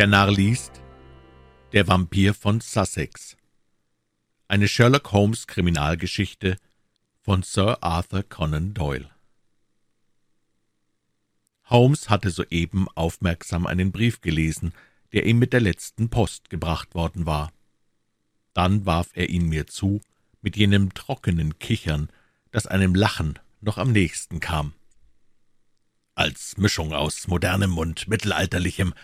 Der Narr liest Der Vampir von Sussex. Eine Sherlock Holmes Kriminalgeschichte von Sir Arthur Conan Doyle. Holmes hatte soeben aufmerksam einen Brief gelesen, der ihm mit der letzten Post gebracht worden war. Dann warf er ihn mir zu, mit jenem trockenen Kichern, das einem Lachen noch am nächsten kam. Als Mischung aus modernem und mittelalterlichem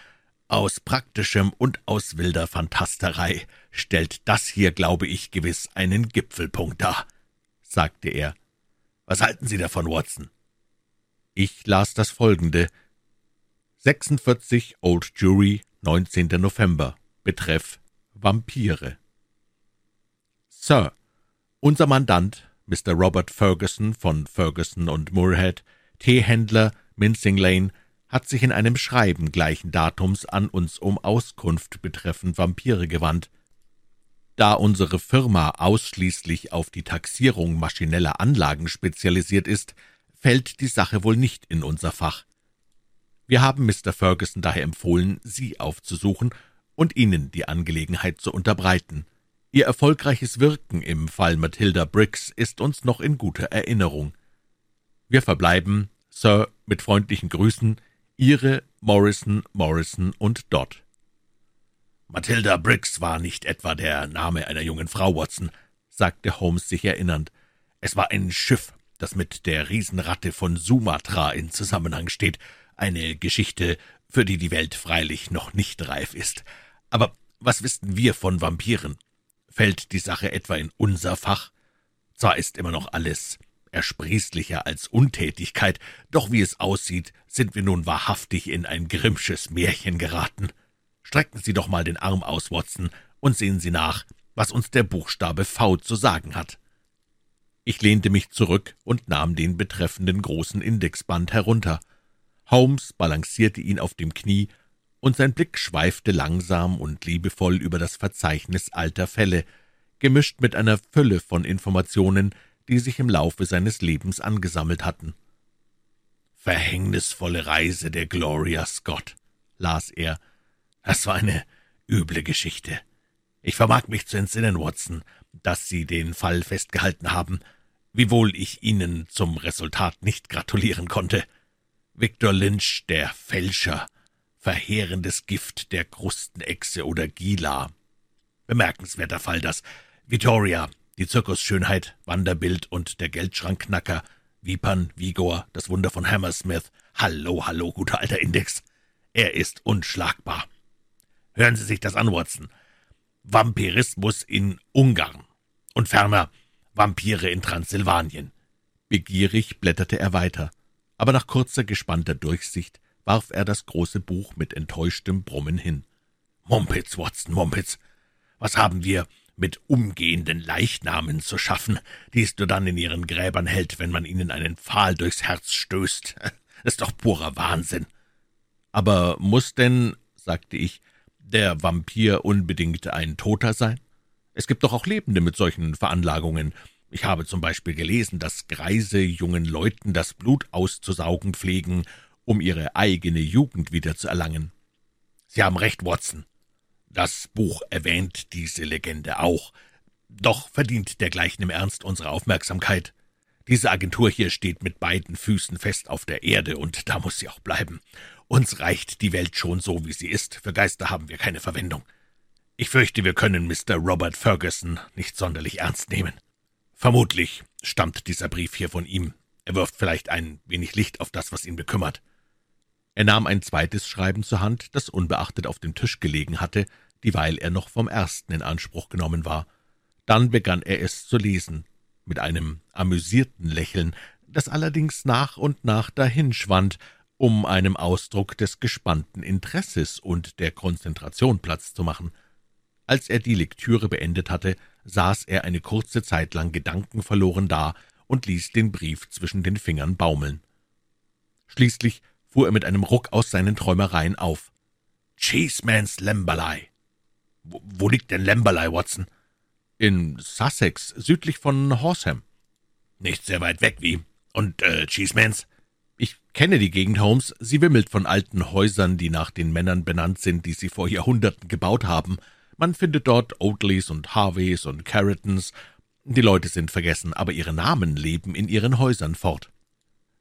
aus praktischem und aus wilder Phantasterei stellt das hier, glaube ich, gewiss einen Gipfelpunkt dar, sagte er. Was halten Sie davon, Watson? Ich las das folgende 46 Old Jury, 19. November, Betreff Vampire. Sir, unser Mandant, Mr. Robert Ferguson von Ferguson und Moorhead, Teehändler, Mincing Lane, hat sich in einem Schreiben gleichen Datums an uns um Auskunft betreffend Vampire gewandt. Da unsere Firma ausschließlich auf die Taxierung maschineller Anlagen spezialisiert ist, fällt die Sache wohl nicht in unser Fach. Wir haben Mr. Ferguson daher empfohlen, Sie aufzusuchen und Ihnen die Angelegenheit zu unterbreiten. Ihr erfolgreiches Wirken im Fall Matilda Briggs ist uns noch in guter Erinnerung. Wir verbleiben, Sir, mit freundlichen Grüßen, Ihre Morrison, Morrison und Dodd. Matilda Briggs war nicht etwa der Name einer jungen Frau, Watson, sagte Holmes sich erinnernd. Es war ein Schiff, das mit der Riesenratte von Sumatra in Zusammenhang steht, eine Geschichte, für die die Welt freilich noch nicht reif ist. Aber was wissen wir von Vampiren? Fällt die Sache etwa in unser Fach? Zwar ist immer noch alles ersprießlicher als Untätigkeit, doch wie es aussieht, sind wir nun wahrhaftig in ein Grimmsches Märchen geraten. Strecken Sie doch mal den Arm aus, Watson, und sehen Sie nach, was uns der Buchstabe V zu sagen hat. Ich lehnte mich zurück und nahm den betreffenden großen Indexband herunter. Holmes balancierte ihn auf dem Knie, und sein Blick schweifte langsam und liebevoll über das Verzeichnis alter Fälle, gemischt mit einer Fülle von Informationen, die sich im Laufe seines Lebens angesammelt hatten. Verhängnisvolle Reise der Gloria Scott, las er. Das war eine üble Geschichte. Ich vermag mich zu entsinnen, Watson, dass Sie den Fall festgehalten haben, wiewohl ich Ihnen zum Resultat nicht gratulieren konnte. Victor Lynch, der Fälscher, verheerendes Gift der Krustenechse oder Gila. Bemerkenswerter Fall, dass Vittoria, die Zirkusschönheit, Wanderbild und der Geldschrankknacker, Vipern, Vigor, das Wunder von Hammersmith. Hallo, hallo, guter alter Index. Er ist unschlagbar. Hören Sie sich das an, Watson. Vampirismus in Ungarn. Und ferner Vampire in Transsilvanien. Begierig blätterte er weiter, aber nach kurzer, gespannter Durchsicht warf er das große Buch mit enttäuschtem Brummen hin. Mumpitz, Watson, Mumpitz, was haben wir mit umgehenden Leichnamen zu schaffen, die es nur dann in ihren Gräbern hält, wenn man ihnen einen Pfahl durchs Herz stößt. Ist doch purer Wahnsinn. Aber muss denn, sagte ich, der Vampir unbedingt ein Toter sein? Es gibt doch auch Lebende mit solchen Veranlagungen. Ich habe zum Beispiel gelesen, dass Greise jungen Leuten das Blut auszusaugen pflegen, um ihre eigene Jugend wieder zu erlangen. Sie haben recht, Watson. Das Buch erwähnt diese Legende auch, doch verdient dergleichen im Ernst unsere Aufmerksamkeit. Diese Agentur hier steht mit beiden Füßen fest auf der Erde, und da muss sie auch bleiben. Uns reicht die Welt schon so, wie sie ist. Für Geister haben wir keine Verwendung. Ich fürchte, wir können Mr. Robert Ferguson nicht sonderlich ernst nehmen. Vermutlich stammt dieser Brief hier von ihm. Er wirft vielleicht ein wenig Licht auf das, was ihn bekümmert. Er nahm ein zweites Schreiben zur Hand, das unbeachtet auf dem Tisch gelegen hatte, dieweil er noch vom ersten in Anspruch genommen war. Dann begann er es zu lesen, mit einem amüsierten Lächeln, das allerdings nach und nach dahinschwand, um einem Ausdruck des gespannten Interesses und der Konzentration Platz zu machen. Als er die Lektüre beendet hatte, saß er eine kurze Zeit lang gedankenverloren da und ließ den Brief zwischen den Fingern baumeln. Schließlich fuhr er mit einem Ruck aus seinen Träumereien auf. Cheesemans Lamberley. Wo, wo liegt denn Lamberley, Watson? In Sussex, südlich von Horsham. Nicht sehr weit weg, wie? Und äh, Cheesemans? Ich kenne die Gegend, Holmes. Sie wimmelt von alten Häusern, die nach den Männern benannt sind, die sie vor Jahrhunderten gebaut haben. Man findet dort Oatleys und Harveys und Carritons. Die Leute sind vergessen, aber ihre Namen leben in ihren Häusern fort.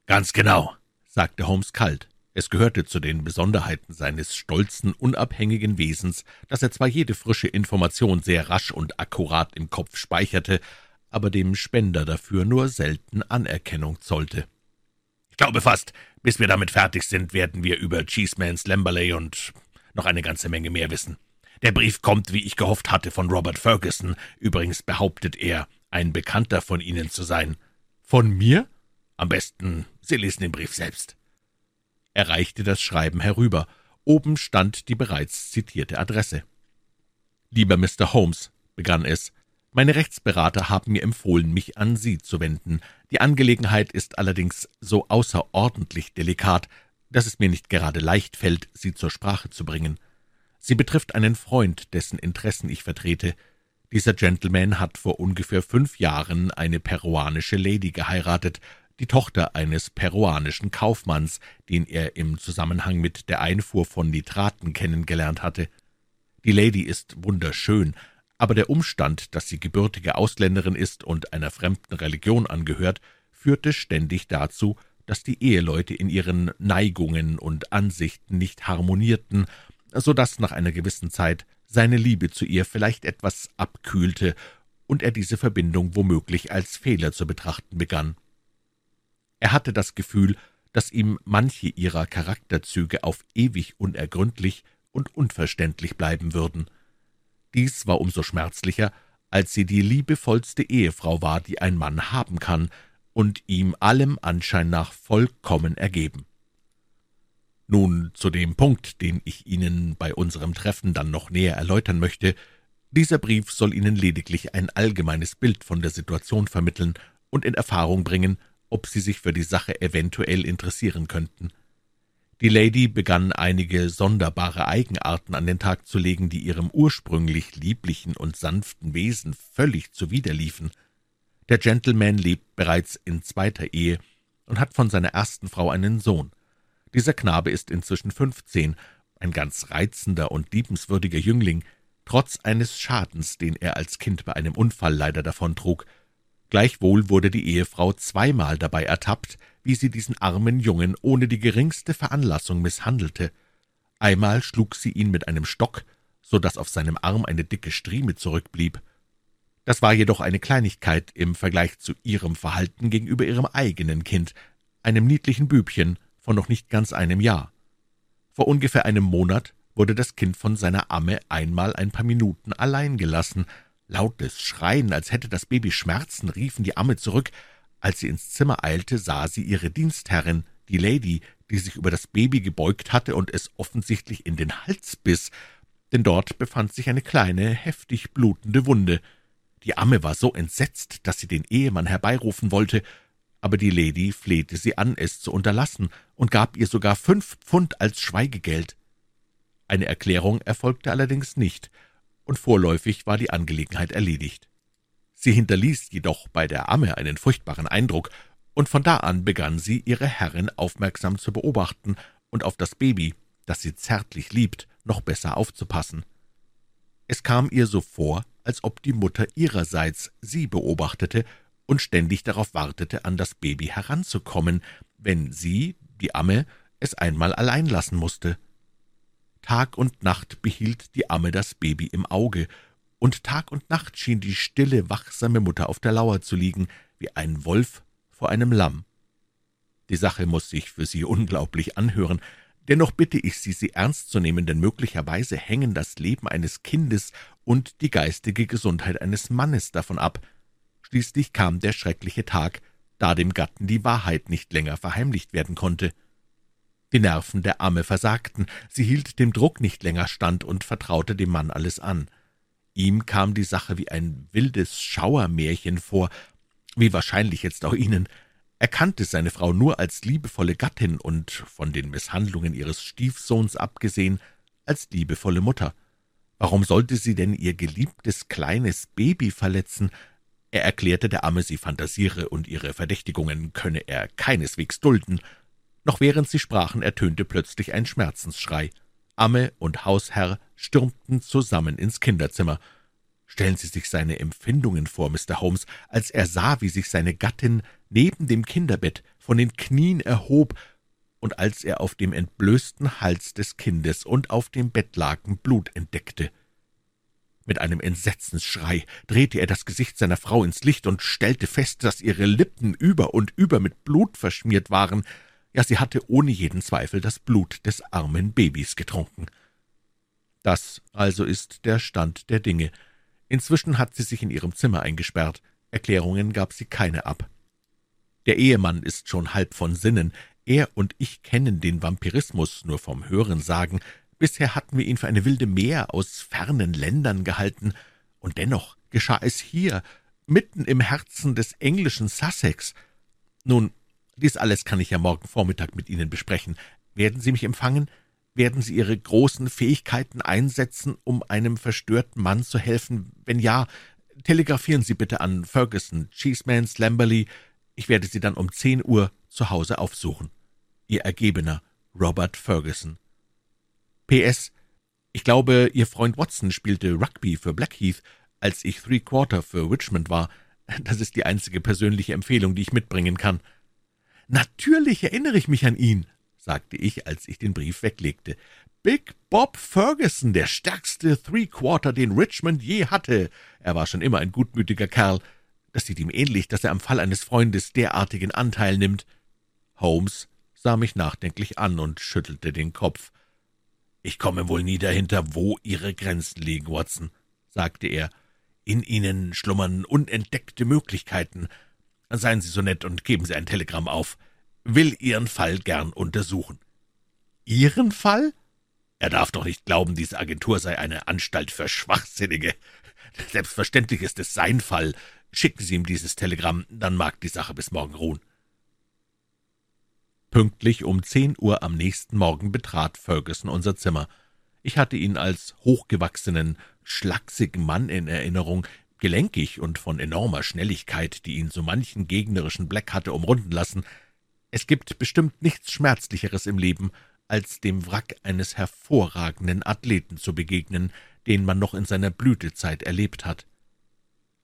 Ganz genau, sagte Holmes kalt. Es gehörte zu den Besonderheiten seines stolzen, unabhängigen Wesens, dass er zwar jede frische Information sehr rasch und akkurat im Kopf speicherte, aber dem Spender dafür nur selten Anerkennung zollte. Ich glaube fast, bis wir damit fertig sind, werden wir über Cheesemans Lamberley und noch eine ganze Menge mehr wissen. Der Brief kommt, wie ich gehofft hatte, von Robert Ferguson. Übrigens behauptet er, ein Bekannter von Ihnen zu sein. Von mir? Am besten, Sie lesen den Brief selbst. Er reichte das Schreiben herüber. Oben stand die bereits zitierte Adresse. Lieber Mr. Holmes, begann es, meine Rechtsberater haben mir empfohlen, mich an Sie zu wenden. Die Angelegenheit ist allerdings so außerordentlich delikat, dass es mir nicht gerade leicht fällt, sie zur Sprache zu bringen. Sie betrifft einen Freund, dessen Interessen ich vertrete. Dieser Gentleman hat vor ungefähr fünf Jahren eine peruanische Lady geheiratet, die Tochter eines peruanischen Kaufmanns, den er im Zusammenhang mit der Einfuhr von Nitraten kennengelernt hatte. Die Lady ist wunderschön, aber der Umstand, dass sie gebürtige Ausländerin ist und einer fremden Religion angehört, führte ständig dazu, dass die Eheleute in ihren Neigungen und Ansichten nicht harmonierten, so dass nach einer gewissen Zeit seine Liebe zu ihr vielleicht etwas abkühlte und er diese Verbindung womöglich als Fehler zu betrachten begann. Er hatte das Gefühl, dass ihm manche ihrer Charakterzüge auf ewig unergründlich und unverständlich bleiben würden. Dies war umso schmerzlicher, als sie die liebevollste Ehefrau war, die ein Mann haben kann, und ihm allem Anschein nach vollkommen ergeben. Nun zu dem Punkt, den ich Ihnen bei unserem Treffen dann noch näher erläutern möchte. Dieser Brief soll Ihnen lediglich ein allgemeines Bild von der Situation vermitteln und in Erfahrung bringen, ob Sie sich für die Sache eventuell interessieren könnten. Die Lady begann einige sonderbare Eigenarten an den Tag zu legen, die ihrem ursprünglich lieblichen und sanften Wesen völlig zuwiderliefen. Der Gentleman lebt bereits in zweiter Ehe und hat von seiner ersten Frau einen Sohn. Dieser Knabe ist inzwischen fünfzehn, ein ganz reizender und liebenswürdiger Jüngling, trotz eines Schadens, den er als Kind bei einem Unfall leider davontrug. Gleichwohl wurde die Ehefrau zweimal dabei ertappt, wie sie diesen armen Jungen ohne die geringste Veranlassung misshandelte. Einmal schlug sie ihn mit einem Stock, so dass auf seinem Arm eine dicke Strieme zurückblieb. Das war jedoch eine Kleinigkeit im Vergleich zu ihrem Verhalten gegenüber ihrem eigenen Kind, einem niedlichen Bübchen von noch nicht ganz einem Jahr. Vor ungefähr einem Monat wurde das Kind von seiner Amme einmal ein paar Minuten allein gelassen. Lautes Schreien, als hätte das Baby Schmerzen, riefen die Amme zurück, als sie ins Zimmer eilte, sah sie ihre Dienstherrin, die Lady, die sich über das Baby gebeugt hatte und es offensichtlich in den Hals biss, denn dort befand sich eine kleine, heftig blutende Wunde. Die Amme war so entsetzt, dass sie den Ehemann herbeirufen wollte, aber die Lady flehte sie an, es zu unterlassen, und gab ihr sogar fünf Pfund als Schweigegeld. Eine Erklärung erfolgte allerdings nicht, und vorläufig war die Angelegenheit erledigt. Sie hinterließ jedoch bei der Amme einen furchtbaren Eindruck, und von da an begann sie, ihre Herrin aufmerksam zu beobachten und auf das Baby, das sie zärtlich liebt, noch besser aufzupassen. Es kam ihr so vor, als ob die Mutter ihrerseits sie beobachtete und ständig darauf wartete, an das Baby heranzukommen, wenn sie, die Amme, es einmal allein lassen musste. Tag und Nacht behielt die Amme das Baby im Auge und Tag und Nacht schien die stille, wachsame Mutter auf der Lauer zu liegen, wie ein Wolf vor einem Lamm. Die Sache muss sich für Sie unglaublich anhören, dennoch bitte ich Sie, sie ernst zu nehmen, denn möglicherweise hängen das Leben eines Kindes und die geistige Gesundheit eines Mannes davon ab. Schließlich kam der schreckliche Tag, da dem Gatten die Wahrheit nicht länger verheimlicht werden konnte. Die Nerven der Amme versagten, sie hielt dem Druck nicht länger stand und vertraute dem Mann alles an. Ihm kam die Sache wie ein wildes Schauermärchen vor, wie wahrscheinlich jetzt auch Ihnen. Er kannte seine Frau nur als liebevolle Gattin und, von den Misshandlungen ihres Stiefsohns abgesehen, als liebevolle Mutter. Warum sollte sie denn ihr geliebtes kleines Baby verletzen? Er erklärte der Amme, sie fantasiere und ihre Verdächtigungen könne er keineswegs dulden. Noch während sie sprachen, ertönte plötzlich ein Schmerzensschrei. Amme und Hausherr stürmten zusammen ins Kinderzimmer. Stellen Sie sich seine Empfindungen vor, Mr. Holmes, als er sah, wie sich seine Gattin neben dem Kinderbett von den Knien erhob und als er auf dem entblößten Hals des Kindes und auf dem Bettlaken Blut entdeckte. Mit einem Entsetzensschrei drehte er das Gesicht seiner Frau ins Licht und stellte fest, dass ihre Lippen über und über mit Blut verschmiert waren. Ja, sie hatte ohne jeden Zweifel das Blut des armen Babys getrunken. Das also ist der Stand der Dinge. Inzwischen hat sie sich in ihrem Zimmer eingesperrt. Erklärungen gab sie keine ab. Der Ehemann ist schon halb von Sinnen. Er und ich kennen den Vampirismus nur vom Hörensagen, Bisher hatten wir ihn für eine wilde Meer aus fernen Ländern gehalten, und dennoch geschah es hier, mitten im Herzen des englischen Sussex. Nun, dies alles kann ich ja morgen Vormittag mit Ihnen besprechen. Werden Sie mich empfangen? Werden Sie Ihre großen Fähigkeiten einsetzen, um einem verstörten Mann zu helfen? Wenn ja, telegrafieren Sie bitte an Ferguson, Cheeseman, Slamberley. Ich werde Sie dann um zehn Uhr zu Hause aufsuchen. Ihr Ergebener, Robert Ferguson. P.S. Ich glaube, Ihr Freund Watson spielte Rugby für Blackheath, als ich Three Quarter für Richmond war. Das ist die einzige persönliche Empfehlung, die ich mitbringen kann. Natürlich erinnere ich mich an ihn, sagte ich, als ich den Brief weglegte. Big Bob Ferguson, der stärkste Three-Quarter, den Richmond je hatte. Er war schon immer ein gutmütiger Kerl. Das sieht ihm ähnlich, dass er am Fall eines Freundes derartigen Anteil nimmt. Holmes sah mich nachdenklich an und schüttelte den Kopf. »Ich komme wohl nie dahinter, wo Ihre Grenzen liegen, Watson«, sagte er. »In Ihnen schlummern unentdeckte Möglichkeiten. Seien Sie so nett und geben Sie ein Telegramm auf. Will Ihren Fall gern untersuchen.« »Ihren Fall?« er darf doch nicht glauben, diese Agentur sei eine Anstalt für Schwachsinnige. Selbstverständlich ist es sein Fall. Schicken Sie ihm dieses Telegramm, dann mag die Sache bis morgen ruhen. Pünktlich um zehn Uhr am nächsten Morgen betrat Ferguson unser Zimmer. Ich hatte ihn als hochgewachsenen, schlachsigen Mann in Erinnerung, gelenkig und von enormer Schnelligkeit, die ihn so manchen gegnerischen Black hatte umrunden lassen. Es gibt bestimmt nichts Schmerzlicheres im Leben, als dem Wrack eines hervorragenden Athleten zu begegnen, den man noch in seiner Blütezeit erlebt hat.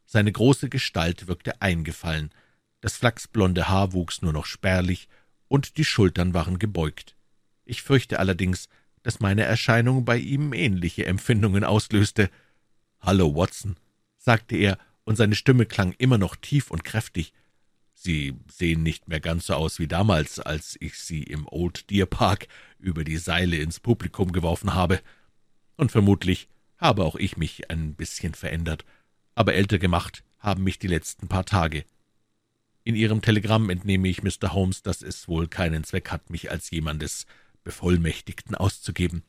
Seine große Gestalt wirkte eingefallen, das flachsblonde Haar wuchs nur noch spärlich, und die Schultern waren gebeugt. Ich fürchte allerdings, dass meine Erscheinung bei ihm ähnliche Empfindungen auslöste. »Hallo, Watson«, sagte er, und seine Stimme klang immer noch tief und kräftig. »Sie sehen nicht mehr ganz so aus wie damals, als ich Sie im Old Deer Park über die Seile ins Publikum geworfen habe. Und vermutlich habe auch ich mich ein bisschen verändert, aber älter gemacht haben mich die letzten paar Tage. In Ihrem Telegramm entnehme ich, Mr. Holmes, dass es wohl keinen Zweck hat, mich als jemandes Bevollmächtigten auszugeben.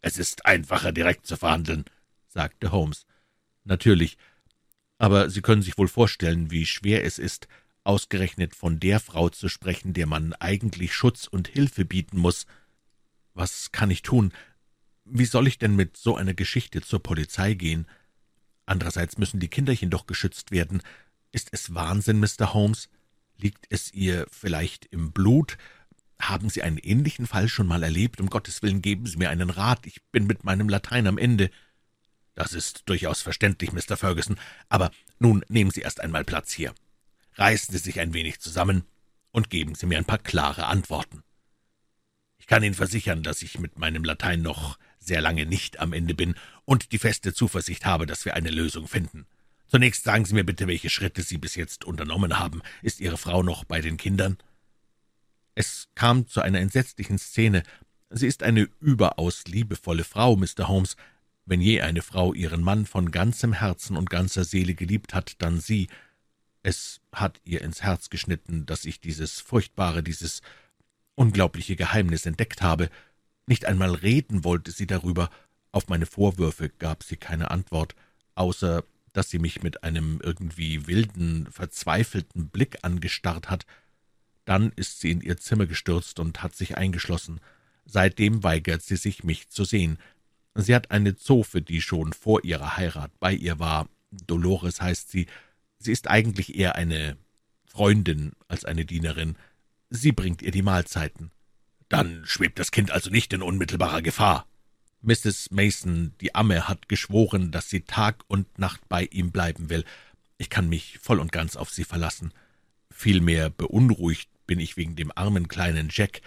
Es ist einfacher, direkt zu verhandeln, sagte Holmes. Natürlich, aber Sie können sich wohl vorstellen, wie schwer es ist, ausgerechnet von der Frau zu sprechen, der man eigentlich Schutz und Hilfe bieten muss. Was kann ich tun? Wie soll ich denn mit so einer Geschichte zur Polizei gehen? Andererseits müssen die Kinderchen doch geschützt werden. Ist es Wahnsinn, Mr. Holmes? Liegt es ihr vielleicht im Blut? Haben Sie einen ähnlichen Fall schon mal erlebt? Um Gottes Willen geben Sie mir einen Rat. Ich bin mit meinem Latein am Ende. Das ist durchaus verständlich, Mr. Ferguson. Aber nun nehmen Sie erst einmal Platz hier. Reißen Sie sich ein wenig zusammen und geben Sie mir ein paar klare Antworten. Ich kann Ihnen versichern, dass ich mit meinem Latein noch sehr lange nicht am Ende bin und die feste Zuversicht habe, dass wir eine Lösung finden. Zunächst sagen Sie mir bitte, welche Schritte Sie bis jetzt unternommen haben. Ist Ihre Frau noch bei den Kindern? Es kam zu einer entsetzlichen Szene. Sie ist eine überaus liebevolle Frau, Mr. Holmes. Wenn je eine Frau ihren Mann von ganzem Herzen und ganzer Seele geliebt hat, dann sie. Es hat ihr ins Herz geschnitten, dass ich dieses furchtbare, dieses unglaubliche Geheimnis entdeckt habe. Nicht einmal reden wollte sie darüber. Auf meine Vorwürfe gab sie keine Antwort, außer dass sie mich mit einem irgendwie wilden, verzweifelten Blick angestarrt hat. Dann ist sie in ihr Zimmer gestürzt und hat sich eingeschlossen. Seitdem weigert sie sich, mich zu sehen. Sie hat eine Zofe, die schon vor ihrer Heirat bei ihr war. Dolores heißt sie. Sie ist eigentlich eher eine Freundin als eine Dienerin. Sie bringt ihr die Mahlzeiten. Dann schwebt das Kind also nicht in unmittelbarer Gefahr. Mrs. Mason, die Amme, hat geschworen, dass sie Tag und Nacht bei ihm bleiben will. Ich kann mich voll und ganz auf sie verlassen. Vielmehr beunruhigt bin ich wegen dem armen kleinen Jack.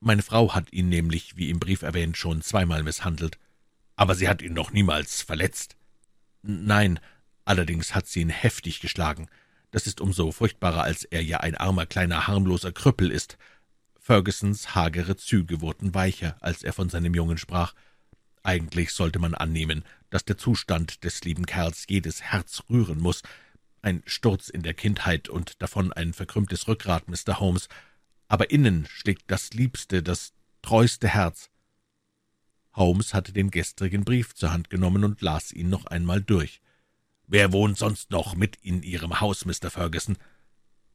Meine Frau hat ihn nämlich, wie im Brief erwähnt, schon zweimal misshandelt. Aber sie hat ihn noch niemals verletzt. Nein, allerdings hat sie ihn heftig geschlagen. Das ist umso furchtbarer, als er ja ein armer, kleiner, harmloser Krüppel ist. Fergusons hagere Züge wurden weicher, als er von seinem Jungen sprach. Eigentlich sollte man annehmen, dass der Zustand des lieben Kerls jedes Herz rühren muss. Ein Sturz in der Kindheit und davon ein verkrümmtes Rückgrat, Mr. Holmes. Aber innen schlägt das liebste, das treueste Herz. Holmes hatte den gestrigen Brief zur Hand genommen und las ihn noch einmal durch. »Wer wohnt sonst noch mit in Ihrem Haus, Mr. Ferguson?«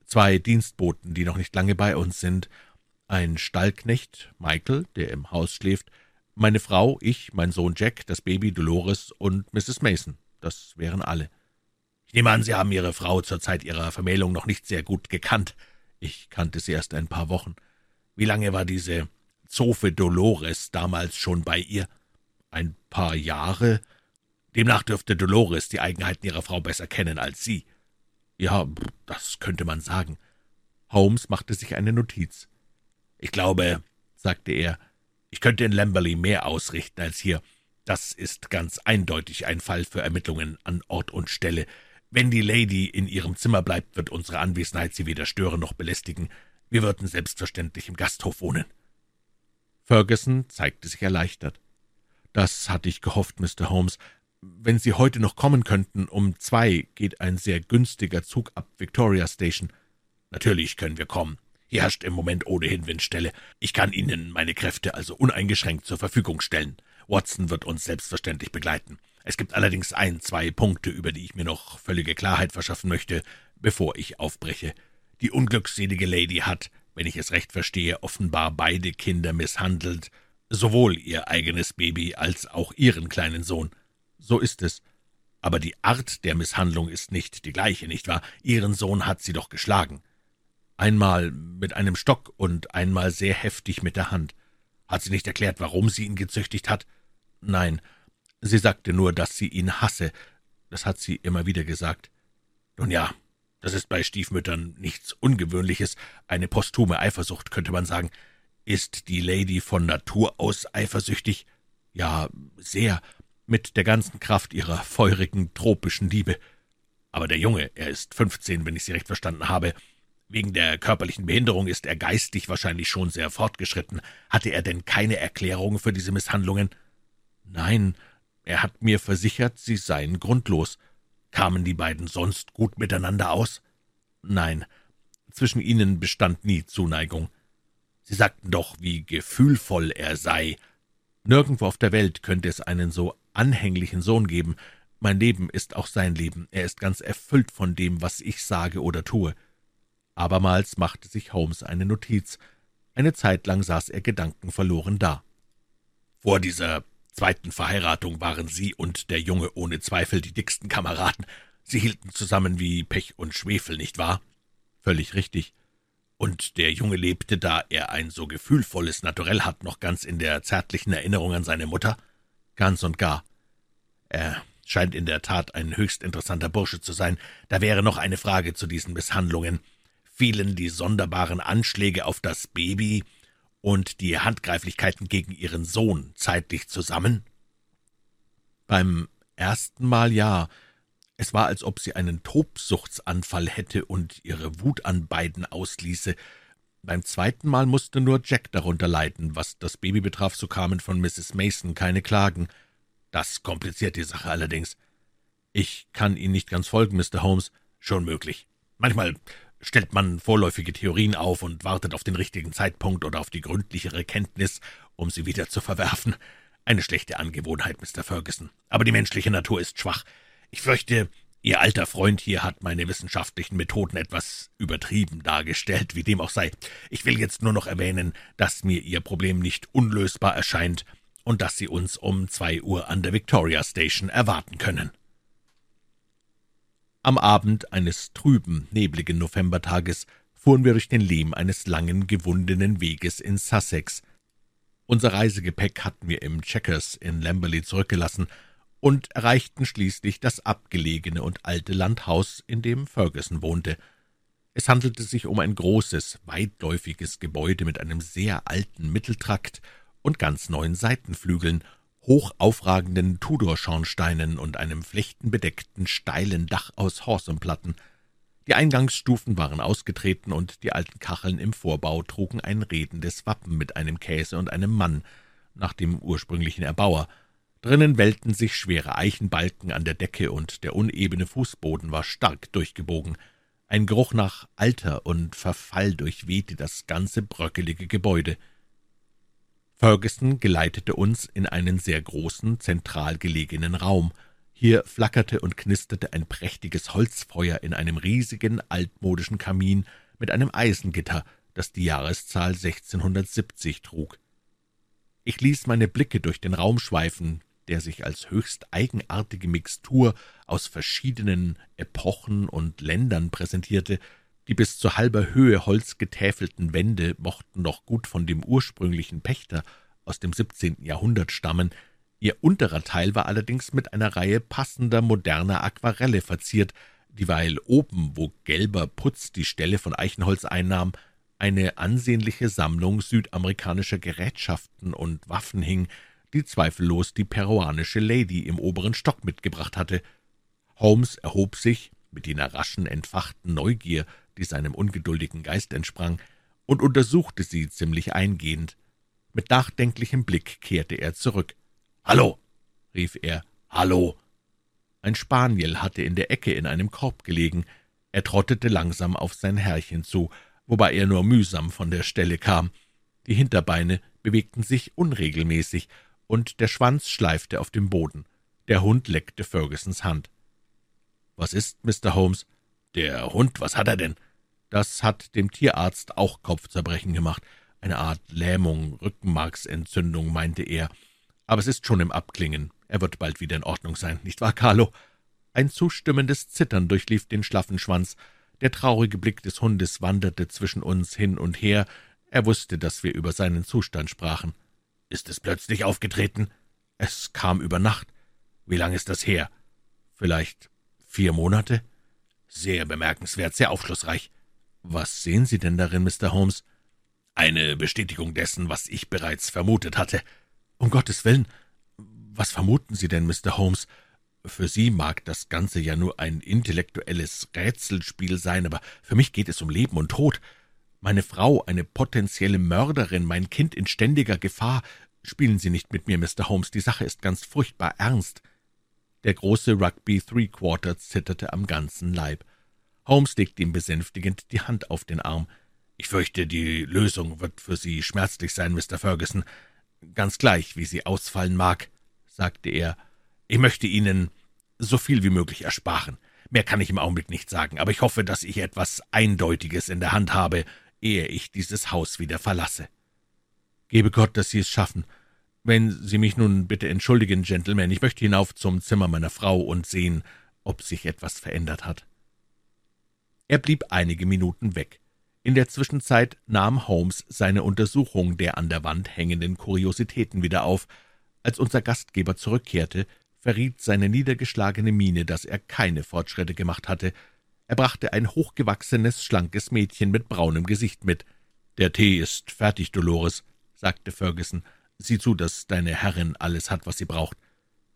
»Zwei Dienstboten, die noch nicht lange bei uns sind. Ein Stallknecht, Michael, der im Haus schläft, meine Frau, ich, mein Sohn Jack, das Baby Dolores und Mrs. Mason. Das wären alle. Ich nehme an, Sie haben Ihre Frau zur Zeit Ihrer Vermählung noch nicht sehr gut gekannt. Ich kannte sie erst ein paar Wochen. Wie lange war diese Zofe Dolores damals schon bei ihr? Ein paar Jahre. Demnach dürfte Dolores die Eigenheiten ihrer Frau besser kennen als Sie. Ja, das könnte man sagen. Holmes machte sich eine Notiz. Ich glaube, sagte er, ich könnte in Lamberley mehr ausrichten als hier. Das ist ganz eindeutig ein Fall für Ermittlungen an Ort und Stelle. Wenn die Lady in ihrem Zimmer bleibt, wird unsere Anwesenheit sie weder stören noch belästigen. Wir würden selbstverständlich im Gasthof wohnen. Ferguson zeigte sich erleichtert. Das hatte ich gehofft, Mr. Holmes. Wenn Sie heute noch kommen könnten, um zwei geht ein sehr günstiger Zug ab Victoria Station. Natürlich können wir kommen. Hier herrscht im Moment ohnehin Windstelle. Ich kann Ihnen meine Kräfte also uneingeschränkt zur Verfügung stellen. Watson wird uns selbstverständlich begleiten. Es gibt allerdings ein, zwei Punkte, über die ich mir noch völlige Klarheit verschaffen möchte, bevor ich aufbreche. Die unglückselige Lady hat, wenn ich es recht verstehe, offenbar beide Kinder misshandelt, sowohl ihr eigenes Baby als auch ihren kleinen Sohn. So ist es. Aber die Art der Misshandlung ist nicht die gleiche, nicht wahr? Ihren Sohn hat sie doch geschlagen einmal mit einem Stock und einmal sehr heftig mit der Hand. Hat sie nicht erklärt, warum sie ihn gezüchtigt hat? Nein, sie sagte nur, dass sie ihn hasse. Das hat sie immer wieder gesagt. Nun ja, das ist bei Stiefmüttern nichts Ungewöhnliches, eine posthume Eifersucht, könnte man sagen. Ist die Lady von Natur aus eifersüchtig? Ja, sehr, mit der ganzen Kraft ihrer feurigen, tropischen Liebe. Aber der Junge, er ist fünfzehn, wenn ich Sie recht verstanden habe, Wegen der körperlichen Behinderung ist er geistig wahrscheinlich schon sehr fortgeschritten. Hatte er denn keine Erklärung für diese Misshandlungen? Nein, er hat mir versichert, sie seien grundlos. Kamen die beiden sonst gut miteinander aus? Nein, zwischen ihnen bestand nie Zuneigung. Sie sagten doch, wie gefühlvoll er sei. Nirgendwo auf der Welt könnte es einen so anhänglichen Sohn geben. Mein Leben ist auch sein Leben. Er ist ganz erfüllt von dem, was ich sage oder tue. Abermals machte sich Holmes eine Notiz. Eine Zeit lang saß er gedankenverloren da. Vor dieser zweiten Verheiratung waren Sie und der Junge ohne Zweifel die dicksten Kameraden. Sie hielten zusammen wie Pech und Schwefel, nicht wahr? Völlig richtig. Und der Junge lebte, da er ein so gefühlvolles Naturell hat, noch ganz in der zärtlichen Erinnerung an seine Mutter? Ganz und gar. Er scheint in der Tat ein höchst interessanter Bursche zu sein. Da wäre noch eine Frage zu diesen Misshandlungen fielen die sonderbaren Anschläge auf das Baby und die Handgreiflichkeiten gegen ihren Sohn zeitlich zusammen? Beim ersten Mal ja. Es war, als ob sie einen Tobsuchtsanfall hätte und ihre Wut an beiden ausließe. Beim zweiten Mal musste nur Jack darunter leiden. Was das Baby betraf, so kamen von Mrs. Mason keine Klagen. Das kompliziert die Sache allerdings. Ich kann Ihnen nicht ganz folgen, Mr. Holmes. Schon möglich. Manchmal stellt man vorläufige Theorien auf und wartet auf den richtigen Zeitpunkt oder auf die gründlichere Kenntnis, um sie wieder zu verwerfen. Eine schlechte Angewohnheit, Mr. Ferguson. Aber die menschliche Natur ist schwach. Ich fürchte, Ihr alter Freund hier hat meine wissenschaftlichen Methoden etwas übertrieben dargestellt, wie dem auch sei. Ich will jetzt nur noch erwähnen, dass mir Ihr Problem nicht unlösbar erscheint und dass Sie uns um zwei Uhr an der Victoria Station erwarten können. Am Abend eines trüben, nebligen Novembertages fuhren wir durch den Lehm eines langen, gewundenen Weges in Sussex. Unser Reisegepäck hatten wir im Checkers in Lamberley zurückgelassen und erreichten schließlich das abgelegene und alte Landhaus, in dem Ferguson wohnte. Es handelte sich um ein großes, weitläufiges Gebäude mit einem sehr alten Mitteltrakt und ganz neuen Seitenflügeln, hoch aufragenden Tudor-Schornsteinen und einem flechtenbedeckten, steilen Dach aus Horsumplatten. Die Eingangsstufen waren ausgetreten, und die alten Kacheln im Vorbau trugen ein redendes Wappen mit einem Käse und einem Mann, nach dem ursprünglichen Erbauer. Drinnen wellten sich schwere Eichenbalken an der Decke, und der unebene Fußboden war stark durchgebogen. Ein Geruch nach Alter und Verfall durchwehte das ganze bröckelige Gebäude. Ferguson geleitete uns in einen sehr großen, zentral gelegenen Raum. Hier flackerte und knisterte ein prächtiges Holzfeuer in einem riesigen, altmodischen Kamin mit einem Eisengitter, das die Jahreszahl 1670 trug. Ich ließ meine Blicke durch den Raum schweifen, der sich als höchst eigenartige Mixtur aus verschiedenen Epochen und Ländern präsentierte, die bis zu halber Höhe holzgetäfelten Wände mochten noch gut von dem ursprünglichen Pächter aus dem 17. Jahrhundert stammen, ihr unterer Teil war allerdings mit einer Reihe passender moderner Aquarelle verziert, dieweil oben, wo gelber Putz die Stelle von Eichenholz einnahm, eine ansehnliche Sammlung südamerikanischer Gerätschaften und Waffen hing, die zweifellos die peruanische Lady im oberen Stock mitgebracht hatte. Holmes erhob sich, mit jener raschen, entfachten Neugier, die seinem ungeduldigen Geist entsprang, und untersuchte sie ziemlich eingehend. Mit nachdenklichem Blick kehrte er zurück. »Hallo!« rief er. »Hallo!« Ein Spaniel hatte in der Ecke in einem Korb gelegen. Er trottete langsam auf sein Herrchen zu, wobei er nur mühsam von der Stelle kam. Die Hinterbeine bewegten sich unregelmäßig, und der Schwanz schleifte auf dem Boden. Der Hund leckte Fergusons Hand. »Was ist, Mr. Holmes?« »Der Hund, was hat er denn?« Das hat dem Tierarzt auch Kopfzerbrechen gemacht. Eine Art Lähmung, Rückenmarksentzündung, meinte er. Aber es ist schon im Abklingen. Er wird bald wieder in Ordnung sein, nicht wahr, Carlo? Ein zustimmendes Zittern durchlief den schlaffen Schwanz. Der traurige Blick des Hundes wanderte zwischen uns hin und her. Er wusste, dass wir über seinen Zustand sprachen. »Ist es plötzlich aufgetreten?« »Es kam über Nacht.« »Wie lange ist das her?« »Vielleicht vier Monate?« »Sehr bemerkenswert, sehr aufschlussreich. »Was sehen Sie denn darin, Mr. Holmes?« »Eine Bestätigung dessen, was ich bereits vermutet hatte.« »Um Gottes Willen! Was vermuten Sie denn, Mr. Holmes? Für Sie mag das Ganze ja nur ein intellektuelles Rätselspiel sein, aber für mich geht es um Leben und Tod. Meine Frau, eine potenzielle Mörderin, mein Kind in ständiger Gefahr. Spielen Sie nicht mit mir, Mr. Holmes, die Sache ist ganz furchtbar ernst.« Der große Rugby Three-Quarter zitterte am ganzen Leib. Holmes legte ihm besänftigend die Hand auf den Arm. »Ich fürchte, die Lösung wird für Sie schmerzlich sein, Mr. Ferguson. Ganz gleich, wie sie ausfallen mag«, sagte er. »Ich möchte Ihnen so viel wie möglich ersparen. Mehr kann ich im Augenblick nicht sagen, aber ich hoffe, dass ich etwas Eindeutiges in der Hand habe, ehe ich dieses Haus wieder verlasse.« »Gebe Gott, dass Sie es schaffen. Wenn Sie mich nun bitte entschuldigen, Gentlemen, ich möchte hinauf zum Zimmer meiner Frau und sehen, ob sich etwas verändert hat.« Er blieb einige Minuten weg. In der Zwischenzeit nahm Holmes seine Untersuchung der an der Wand hängenden Kuriositäten wieder auf. Als unser Gastgeber zurückkehrte, verriet seine niedergeschlagene Miene, dass er keine Fortschritte gemacht hatte. Er brachte ein hochgewachsenes, schlankes Mädchen mit braunem Gesicht mit. »Der Tee ist fertig, Dolores«, sagte Ferguson. »Sieh zu, dass deine Herrin alles hat, was sie braucht.«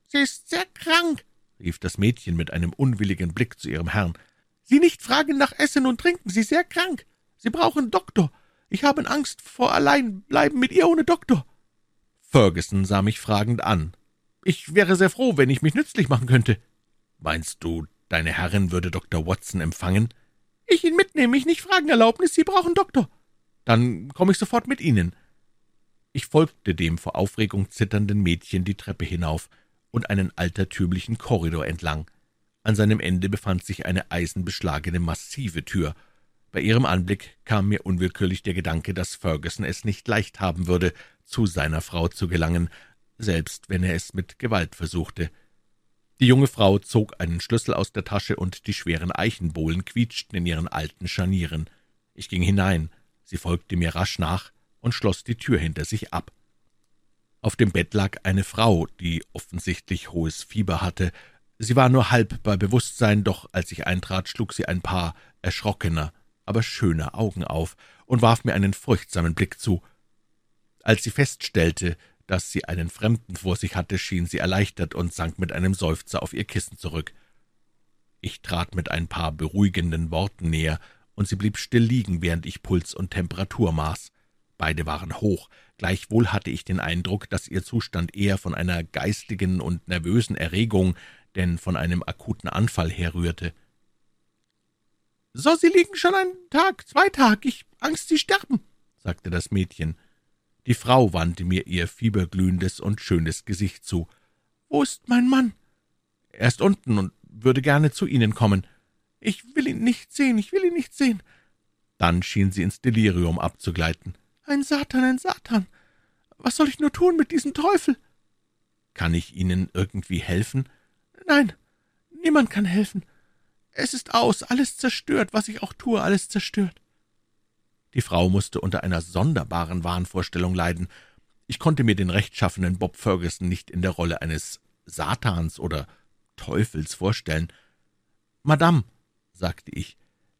»Sie ist sehr krank«, rief das Mädchen mit einem unwilligen Blick zu ihrem Herrn. Sie nicht fragen nach Essen und Trinken, Sie sehr krank. Sie brauchen Doktor. Ich habe Angst vor Alleinbleiben mit ihr ohne Doktor.« Ferguson sah mich fragend an. »Ich wäre sehr froh, wenn ich mich nützlich machen könnte.« »Meinst du, deine Herrin würde Dr. Watson empfangen?« »Ich ihn mitnehme, ich nicht fragen Erlaubnis, Sie brauchen Doktor.« »Dann komme ich sofort mit Ihnen.« Ich folgte dem vor Aufregung zitternden Mädchen die Treppe hinauf und einen altertümlichen Korridor entlang. An seinem Ende befand sich eine eisenbeschlagene, massive Tür. Bei ihrem Anblick kam mir unwillkürlich der Gedanke, dass Ferguson es nicht leicht haben würde, zu seiner Frau zu gelangen, selbst wenn er es mit Gewalt versuchte. Die junge Frau zog einen Schlüssel aus der Tasche, und die schweren Eichenbohlen quietschten in ihren alten Scharnieren. Ich ging hinein, sie folgte mir rasch nach und schloss die Tür hinter sich ab. Auf dem Bett lag eine Frau, die offensichtlich hohes Fieber hatte. Sie war nur halb bei Bewusstsein, doch als ich eintrat, schlug sie ein paar erschrockener, aber schöner Augen auf und warf mir einen furchtsamen Blick zu. Als sie feststellte, dass sie einen Fremden vor sich hatte, schien sie erleichtert und sank mit einem Seufzer auf ihr Kissen zurück. Ich trat mit ein paar beruhigenden Worten näher, und sie blieb still liegen, während ich Puls und Temperatur maß. Beide waren hoch, gleichwohl hatte ich den Eindruck, dass ihr Zustand eher von einer geistigen und nervösen Erregung, denn von einem akuten Anfall herrührte. »So, Sie liegen schon einen Tag, zwei Tag, ich Angst, Sie sterben«, sagte das Mädchen. Die Frau wandte mir ihr fieberglühendes und schönes Gesicht zu. »Wo ist mein Mann?« »Er ist unten und würde gerne zu Ihnen kommen.« »Ich will ihn nicht sehen, ich will ihn nicht sehen.« Dann schien sie ins Delirium abzugleiten. »Ein Satan, ein Satan! Was soll ich nur tun mit diesem Teufel?« »Kann ich Ihnen irgendwie helfen?« »Nein, niemand kann helfen. Es ist aus, alles zerstört, was ich auch tue, alles zerstört.« die Frau musste unter einer sonderbaren Wahnvorstellung leiden. Ich konnte mir den rechtschaffenen Bob Ferguson nicht in der Rolle eines Satans oder Teufels vorstellen. »Madame«, sagte ich,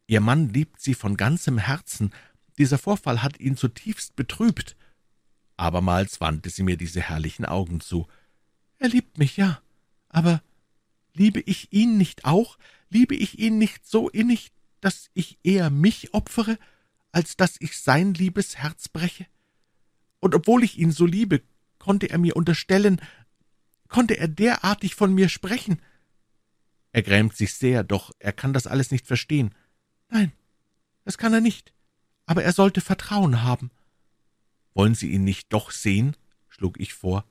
»Ihr Mann liebt Sie von ganzem Herzen. Dieser Vorfall hat ihn zutiefst betrübt.« Abermals wandte sie mir diese herrlichen Augen zu. »Er liebt mich, ja, aber liebe ich ihn nicht auch? Liebe ich ihn nicht so innig, dass ich eher mich opfere, als dass ich sein liebes Herz breche? Und obwohl ich ihn so liebe, konnte er mir unterstellen, konnte er derartig von mir sprechen? Er grämt sich sehr, doch er kann das alles nicht verstehen. Nein, das kann er nicht, aber er sollte Vertrauen haben. Wollen Sie ihn nicht doch sehen? schlug ich vor.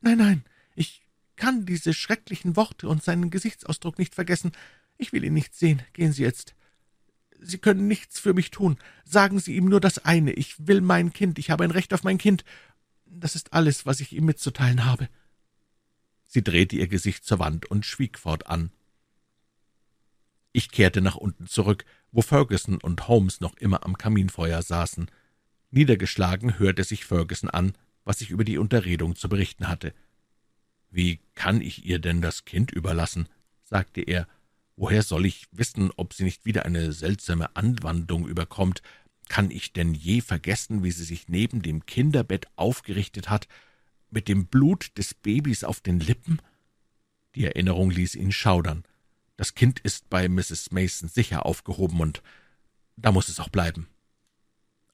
Nein, nein, ich kann diese schrecklichen Worte und seinen Gesichtsausdruck nicht vergessen. Ich will ihn nicht sehen. Gehen Sie jetzt. Sie können nichts für mich tun. Sagen Sie ihm nur das eine. Ich will mein Kind. Ich habe ein Recht auf mein Kind. Das ist alles, was ich ihm mitzuteilen habe. Sie drehte ihr Gesicht zur Wand und schwieg fortan. Ich kehrte nach unten zurück, wo Ferguson und Holmes noch immer am Kaminfeuer saßen. Niedergeschlagen hörte sich Ferguson an, was ich über die Unterredung zu berichten hatte. »Wie kann ich ihr denn das Kind überlassen?« sagte er Woher soll ich wissen, ob sie nicht wieder eine seltsame Anwandlung überkommt? Kann ich denn je vergessen, wie sie sich neben dem Kinderbett aufgerichtet hat, mit dem Blut des Babys auf den Lippen? Die Erinnerung ließ ihn schaudern. Das Kind ist bei Mrs. Mason sicher aufgehoben, und da muss es auch bleiben.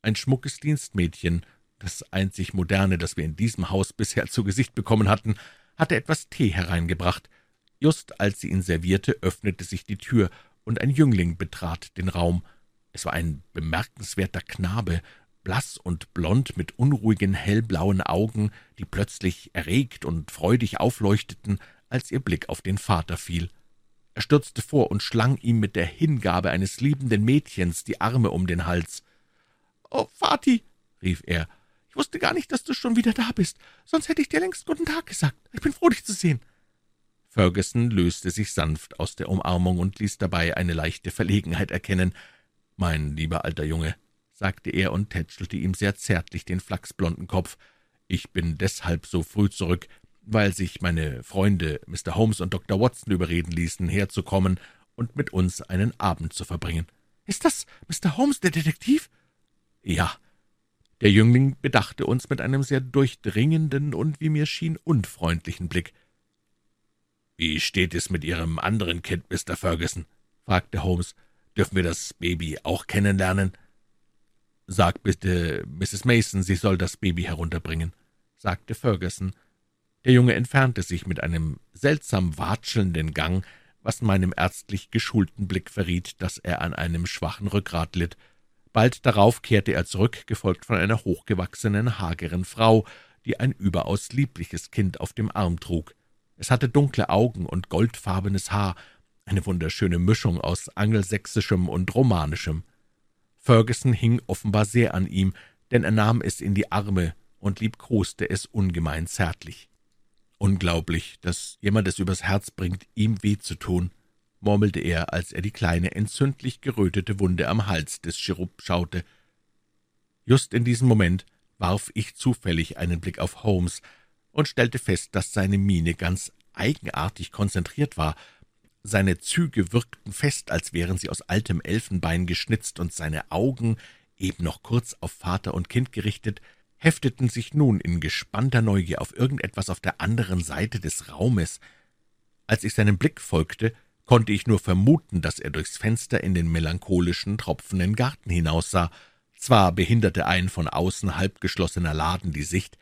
Ein schmuckes Dienstmädchen, das einzig moderne, das wir in diesem Haus bisher zu Gesicht bekommen hatten, hatte etwas Tee hereingebracht. Just als sie ihn servierte, öffnete sich die Tür, und ein Jüngling betrat den Raum. Es war ein bemerkenswerter Knabe, blass und blond, mit unruhigen, hellblauen Augen, die plötzlich erregt und freudig aufleuchteten, als ihr Blick auf den Vater fiel. Er stürzte vor und schlang ihm mit der Hingabe eines liebenden Mädchens die Arme um den Hals. »Oh, Vati«, rief er, »ich wusste gar nicht, dass du schon wieder da bist, sonst hätte ich dir längst guten Tag gesagt. Ich bin froh, dich zu sehen.« Ferguson löste sich sanft aus der Umarmung und ließ dabei eine leichte Verlegenheit erkennen. »Mein lieber alter Junge«, sagte er und tätschelte ihm sehr zärtlich den flachsblonden Kopf, »ich bin deshalb so früh zurück, weil sich meine Freunde Mr. Holmes und Dr. Watson überreden ließen, herzukommen und mit uns einen Abend zu verbringen.« »Ist das Mr. Holmes, der Detektiv?« »Ja.« Der Jüngling bedachte uns mit einem sehr durchdringenden und, wie mir schien, unfreundlichen Blick. »Wie steht es mit Ihrem anderen Kind, Mr. Ferguson?« fragte Holmes. »Dürfen wir das Baby auch kennenlernen?« »Sag bitte Mrs. Mason, sie soll das Baby herunterbringen«, sagte Ferguson. Der Junge entfernte sich mit einem seltsam watschelnden Gang, was meinem ärztlich geschulten Blick verriet, dass er an einem schwachen Rückgrat litt. Bald darauf kehrte er zurück, gefolgt von einer hochgewachsenen, hageren Frau, die ein überaus liebliches Kind auf dem Arm trug. Es hatte dunkle Augen und goldfarbenes Haar, eine wunderschöne Mischung aus angelsächsischem und romanischem. Ferguson hing offenbar sehr an ihm, denn er nahm es in die Arme und liebkoste es ungemein zärtlich. Unglaublich, dass jemand es übers Herz bringt, ihm weh zu tun, murmelte er, als er die kleine, entzündlich gerötete Wunde am Hals des Cherub schaute. Just in diesem Moment warf ich zufällig einen Blick auf Holmes, und stellte fest, dass seine Miene ganz eigenartig konzentriert war. Seine Züge wirkten fest, als wären sie aus altem Elfenbein geschnitzt, und seine Augen, eben noch kurz auf Vater und Kind gerichtet, hefteten sich nun in gespannter Neugier auf irgendetwas auf der anderen Seite des Raumes. Als ich seinem Blick folgte, konnte ich nur vermuten, dass er durchs Fenster in den melancholischen, tropfenden Garten hinaussah. Zwar behinderte ein von außen halbgeschlossener Laden die Sicht,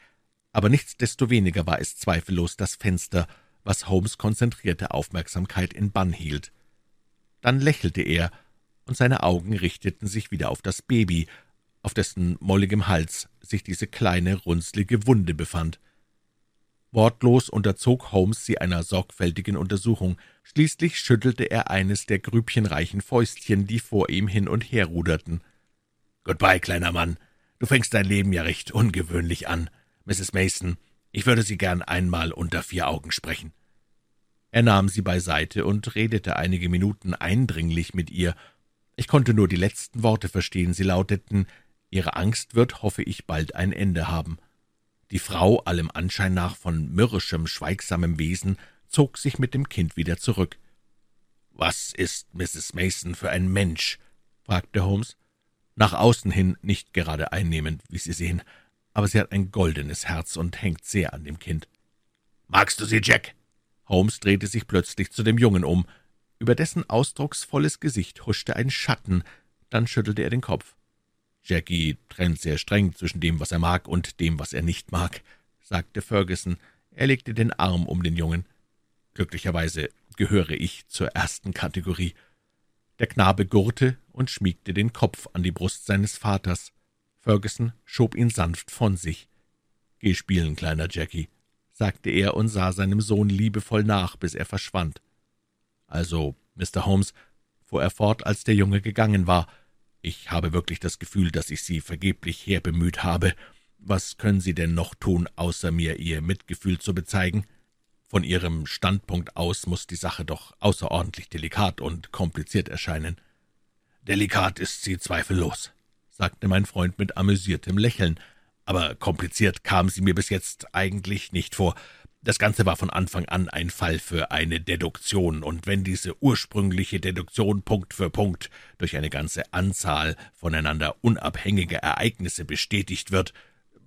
aber nichtsdestoweniger war es zweifellos das Fenster, was Holmes konzentrierte Aufmerksamkeit in Bann hielt. Dann lächelte er, und seine Augen richteten sich wieder auf das Baby, auf dessen molligem Hals sich diese kleine, runzlige Wunde befand. Wortlos unterzog Holmes sie einer sorgfältigen Untersuchung. Schließlich schüttelte er eines der grübchenreichen Fäustchen, die vor ihm hin und her ruderten. »Goodbye, kleiner Mann. Du fängst dein Leben ja recht ungewöhnlich an. Mrs. Mason, ich würde Sie gern einmal unter vier Augen sprechen.« Er nahm sie beiseite und redete einige Minuten eindringlich mit ihr. Ich konnte nur die letzten Worte verstehen. Sie lauteten, »Ihre Angst wird, hoffe ich, bald ein Ende haben.« die Frau, allem Anschein nach von mürrischem, schweigsamem Wesen, zog sich mit dem Kind wieder zurück. »Was ist Mrs. Mason für ein Mensch?« fragte Holmes. »Nach außen hin nicht gerade einnehmend, wie Sie sehen, aber sie hat ein goldenes Herz und hängt sehr an dem Kind.« »Magst du sie, Jack?« Holmes drehte sich plötzlich zu dem Jungen um. Über dessen ausdrucksvolles Gesicht huschte ein Schatten, dann schüttelte er den Kopf. Jackie trennt sehr streng zwischen dem, was er mag, und dem, was er nicht mag, sagte Ferguson. Er legte den Arm um den Jungen. Glücklicherweise gehöre ich zur ersten Kategorie. Der Knabe gurrte und schmiegte den Kopf an die Brust seines Vaters. Ferguson schob ihn sanft von sich. »Geh spielen, kleiner Jackie«, sagte er und sah seinem Sohn liebevoll nach, bis er verschwand. »Also, Mr. Holmes«, fuhr er fort, als der Junge gegangen war, ich habe wirklich das Gefühl, dass ich Sie vergeblich herbemüht habe. Was können Sie denn noch tun, außer mir Ihr Mitgefühl zu bezeigen? Von Ihrem Standpunkt aus muss die Sache doch außerordentlich delikat und kompliziert erscheinen. Delikat ist sie zweifellos, sagte mein Freund mit amüsiertem Lächeln, aber kompliziert kam sie mir bis jetzt eigentlich nicht vor. Das Ganze war von Anfang an ein Fall für eine Deduktion, und wenn diese ursprüngliche Deduktion Punkt für Punkt durch eine ganze Anzahl voneinander unabhängiger Ereignisse bestätigt wird,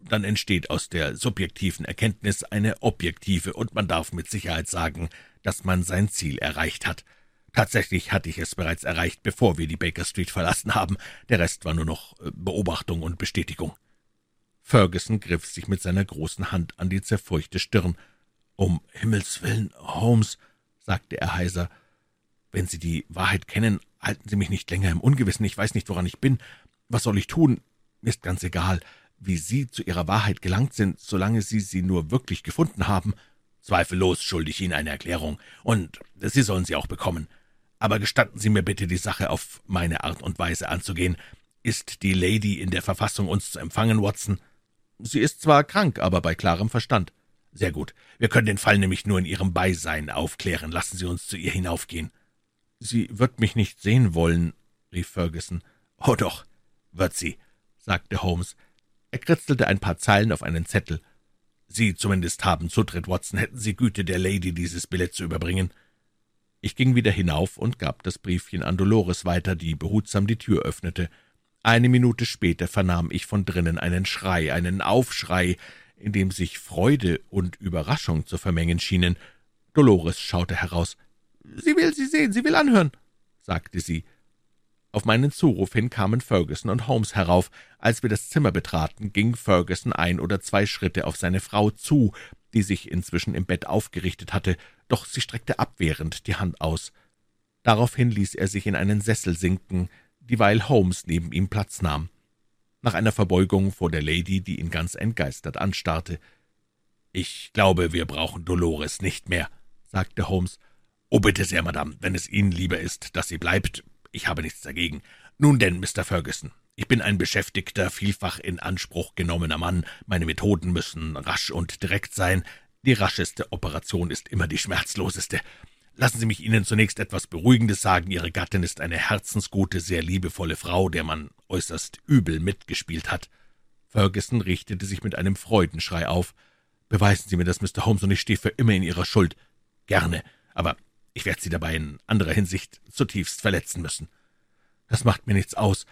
dann entsteht aus der subjektiven Erkenntnis eine objektive, und man darf mit Sicherheit sagen, dass man sein Ziel erreicht hat. Tatsächlich hatte ich es bereits erreicht, bevor wir die Baker Street verlassen haben. Der Rest war nur noch äh, Beobachtung und Bestätigung. Ferguson griff sich mit seiner großen Hand an die zerfurchte Stirn. »Um Himmels willen, Holmes«, sagte er heiser, »wenn Sie die Wahrheit kennen, halten Sie mich nicht länger im Ungewissen. Ich weiß nicht, woran ich bin. Was soll ich tun? Ist ganz egal, wie Sie zu Ihrer Wahrheit gelangt sind, solange Sie sie nur wirklich gefunden haben. Zweifellos schulde ich Ihnen eine Erklärung, und Sie sollen sie auch bekommen. Aber gestatten Sie mir bitte, die Sache auf meine Art und Weise anzugehen. Ist die Lady in der Verfassung, uns zu empfangen, Watson? Sie ist zwar krank, aber bei klarem Verstand. Sehr gut. Wir können den Fall nämlich nur in Ihrem Beisein aufklären. Lassen Sie uns zu ihr hinaufgehen. Sie wird mich nicht sehen wollen, rief Ferguson. Oh doch, wird sie, sagte Holmes. Er kritzelte ein paar Zeilen auf einen Zettel. Sie zumindest haben Zutritt, Watson. Hätten Sie Güte, der Lady dieses Billett zu überbringen? Ich ging wieder hinauf und gab das Briefchen an Dolores weiter, die behutsam die Tür öffnete. Eine Minute später vernahm ich von drinnen einen Schrei, einen Aufschrei, in dem sich Freude und Überraschung zu vermengen schienen. Dolores schaute heraus. »Sie will Sie sehen, sie will anhören«, sagte sie. Auf meinen Zuruf hin kamen Ferguson und Holmes herauf. Als wir das Zimmer betraten, ging Ferguson ein oder zwei Schritte auf seine Frau zu, die sich inzwischen im Bett aufgerichtet hatte, doch sie streckte abwehrend die Hand aus. Daraufhin ließ er sich in einen Sessel sinken, dieweil Holmes neben ihm Platz nahm nach einer Verbeugung vor der Lady, die ihn ganz entgeistert anstarrte. »Ich glaube, wir brauchen Dolores nicht mehr«, sagte Holmes. »Oh, bitte sehr, Madame, wenn es Ihnen lieber ist, dass sie bleibt. Ich habe nichts dagegen. Nun denn, Mr. Ferguson, ich bin ein beschäftigter, vielfach in Anspruch genommener Mann. Meine Methoden müssen rasch und direkt sein. Die rascheste Operation ist immer die schmerzloseste. Lassen Sie mich Ihnen zunächst etwas Beruhigendes sagen. Ihre Gattin ist eine herzensgute, sehr liebevolle Frau, der man äußerst übel mitgespielt hat. Ferguson richtete sich mit einem Freudenschrei auf. Beweisen Sie mir das, Mr. Holmes, und ich stehe für immer in Ihrer Schuld. Gerne, aber ich werde Sie dabei in anderer Hinsicht zutiefst verletzen müssen. Das macht mir nichts aus.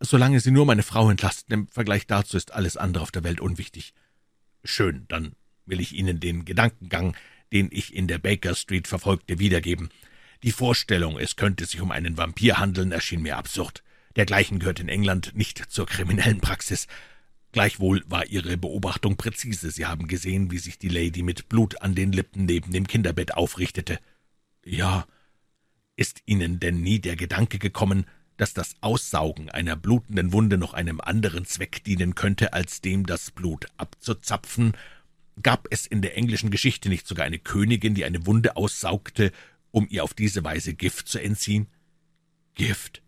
Solange Sie nur meine Frau entlasten, im Vergleich dazu ist alles andere auf der Welt unwichtig. Schön, dann will ich Ihnen den Gedankengang, den ich in der Baker Street verfolgte, wiedergeben. Die Vorstellung, es könnte sich um einen Vampir handeln, erschien mir absurd. Dergleichen gehört in England nicht zur kriminellen Praxis. Gleichwohl war Ihre Beobachtung präzise. Sie haben gesehen, wie sich die Lady mit Blut an den Lippen neben dem Kinderbett aufrichtete. Ja. Ist Ihnen denn nie der Gedanke gekommen, dass das Aussaugen einer blutenden Wunde noch einem anderen Zweck dienen könnte, als dem das Blut abzuzapfen? Gab es in der englischen Geschichte nicht sogar eine Königin, die eine Wunde aussaugte, um ihr auf diese Weise Gift zu entziehen? Gift?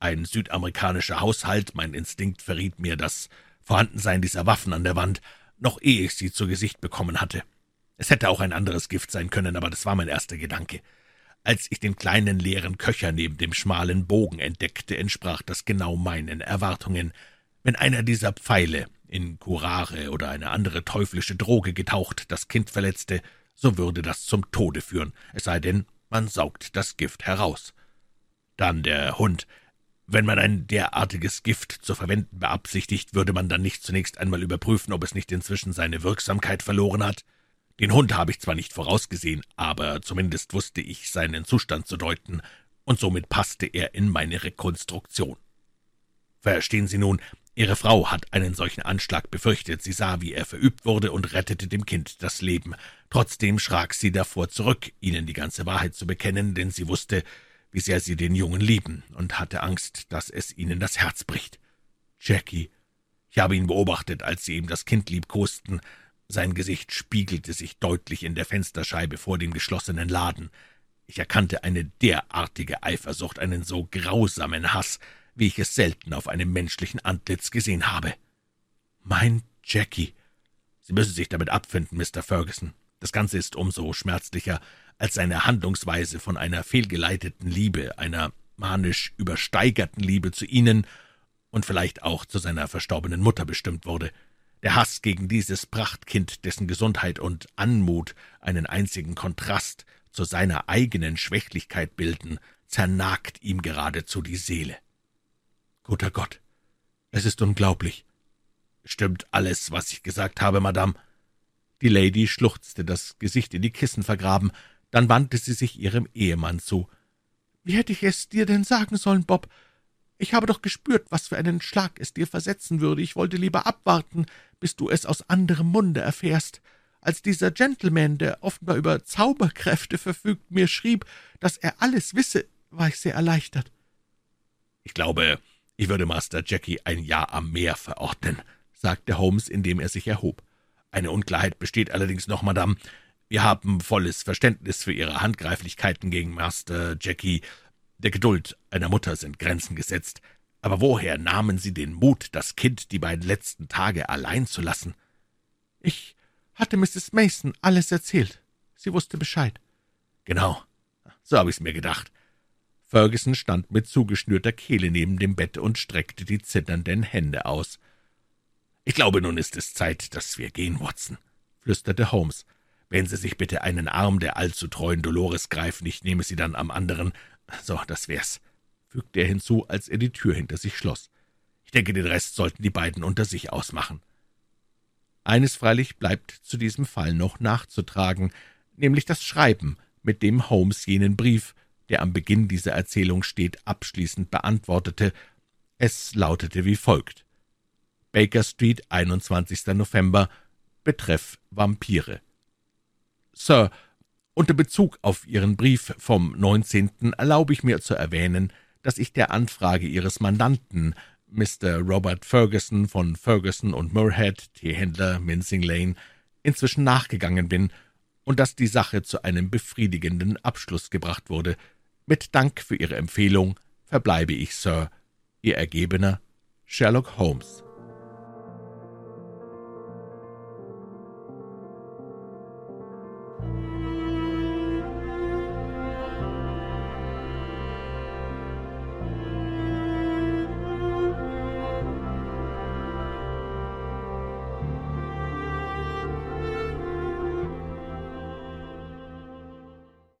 Ein südamerikanischer Haushalt, mein Instinkt verriet mir das Vorhandensein dieser Waffen an der Wand, noch ehe ich sie zu Gesicht bekommen hatte. Es hätte auch ein anderes Gift sein können, aber das war mein erster Gedanke. Als ich den kleinen leeren Köcher neben dem schmalen Bogen entdeckte, entsprach das genau meinen Erwartungen. Wenn einer dieser Pfeile, in Curare oder eine andere teuflische Droge getaucht, das Kind verletzte, so würde das zum Tode führen, es sei denn, man saugt das Gift heraus. Dann der Hund. Wenn man ein derartiges Gift zu verwenden beabsichtigt, würde man dann nicht zunächst einmal überprüfen, ob es nicht inzwischen seine Wirksamkeit verloren hat? Den Hund habe ich zwar nicht vorausgesehen, aber zumindest wusste ich seinen Zustand zu deuten, und somit passte er in meine Rekonstruktion. Verstehen Sie nun, Ihre Frau hat einen solchen Anschlag befürchtet, sie sah, wie er verübt wurde und rettete dem Kind das Leben. Trotzdem schrak sie davor zurück, Ihnen die ganze Wahrheit zu bekennen, denn sie wusste, wie sehr Sie den Jungen lieben, und hatte Angst, dass es Ihnen das Herz bricht. Jackie, ich habe ihn beobachtet, als Sie ihm das Kind liebkosten, sein Gesicht spiegelte sich deutlich in der Fensterscheibe vor dem geschlossenen Laden. Ich erkannte eine derartige Eifersucht, einen so grausamen Hass, wie ich es selten auf einem menschlichen Antlitz gesehen habe. Mein Jackie. Sie müssen sich damit abfinden, Mr. Ferguson. Das Ganze ist umso schmerzlicher, als seine Handlungsweise von einer fehlgeleiteten Liebe, einer manisch übersteigerten Liebe zu Ihnen und vielleicht auch zu seiner verstorbenen Mutter bestimmt wurde. Der Hass gegen dieses Prachtkind, dessen Gesundheit und Anmut einen einzigen Kontrast zu seiner eigenen Schwächlichkeit bilden, zernagt ihm geradezu die Seele. Guter Gott, es ist unglaublich. Stimmt alles, was ich gesagt habe, Madame? Die Lady schluchzte, das Gesicht in die Kissen vergraben, dann wandte sie sich ihrem Ehemann zu. »Wie hätte ich es dir denn sagen sollen, Bob? Ich habe doch gespürt, was für einen Schlag es dir versetzen würde. Ich wollte lieber abwarten, bis du es aus anderem Munde erfährst. Als dieser Gentleman, der offenbar über Zauberkräfte verfügt, mir schrieb, dass er alles wisse, war ich sehr erleichtert.« »Ich glaube, ich würde Master Jackie ein Jahr am Meer verordnen«, sagte Holmes, indem er sich erhob. »Eine Unklarheit besteht allerdings noch, Madame. Wir haben volles Verständnis für Ihre Handgreiflichkeiten gegen Master Jackie, der Geduld einer Mutter sind Grenzen gesetzt. Aber woher nahmen Sie den Mut, das Kind die beiden letzten Tage allein zu lassen? Ich hatte Mrs. Mason alles erzählt. Sie wusste Bescheid. Genau, so habe ich's mir gedacht. Ferguson stand mit zugeschnürter Kehle neben dem Bett und streckte die zitternden Hände aus. Ich glaube, nun ist es Zeit, dass wir gehen, Watson, flüsterte Holmes. Wenn Sie sich bitte einen Arm der allzu treuen Dolores greifen, ich nehme Sie dann am anderen, so, das wär's, fügte er hinzu, als er die Tür hinter sich schloss. Ich denke, den Rest sollten die beiden unter sich ausmachen. Eines freilich bleibt zu diesem Fall noch nachzutragen, nämlich das Schreiben, mit dem Holmes jenen Brief, der am Beginn dieser Erzählung steht, abschließend beantwortete. Es lautete wie folgt Baker Street, 21. November, Betreff Vampire. Sir, unter Bezug auf Ihren Brief vom 19. erlaube ich mir zu erwähnen, dass ich der Anfrage Ihres Mandanten, Mr. Robert Ferguson von Ferguson und Murhead, Teehändler, Mincing Lane, inzwischen nachgegangen bin und dass die Sache zu einem befriedigenden Abschluss gebracht wurde. Mit Dank für Ihre Empfehlung verbleibe ich, Sir, Ihr ergebener Sherlock Holmes.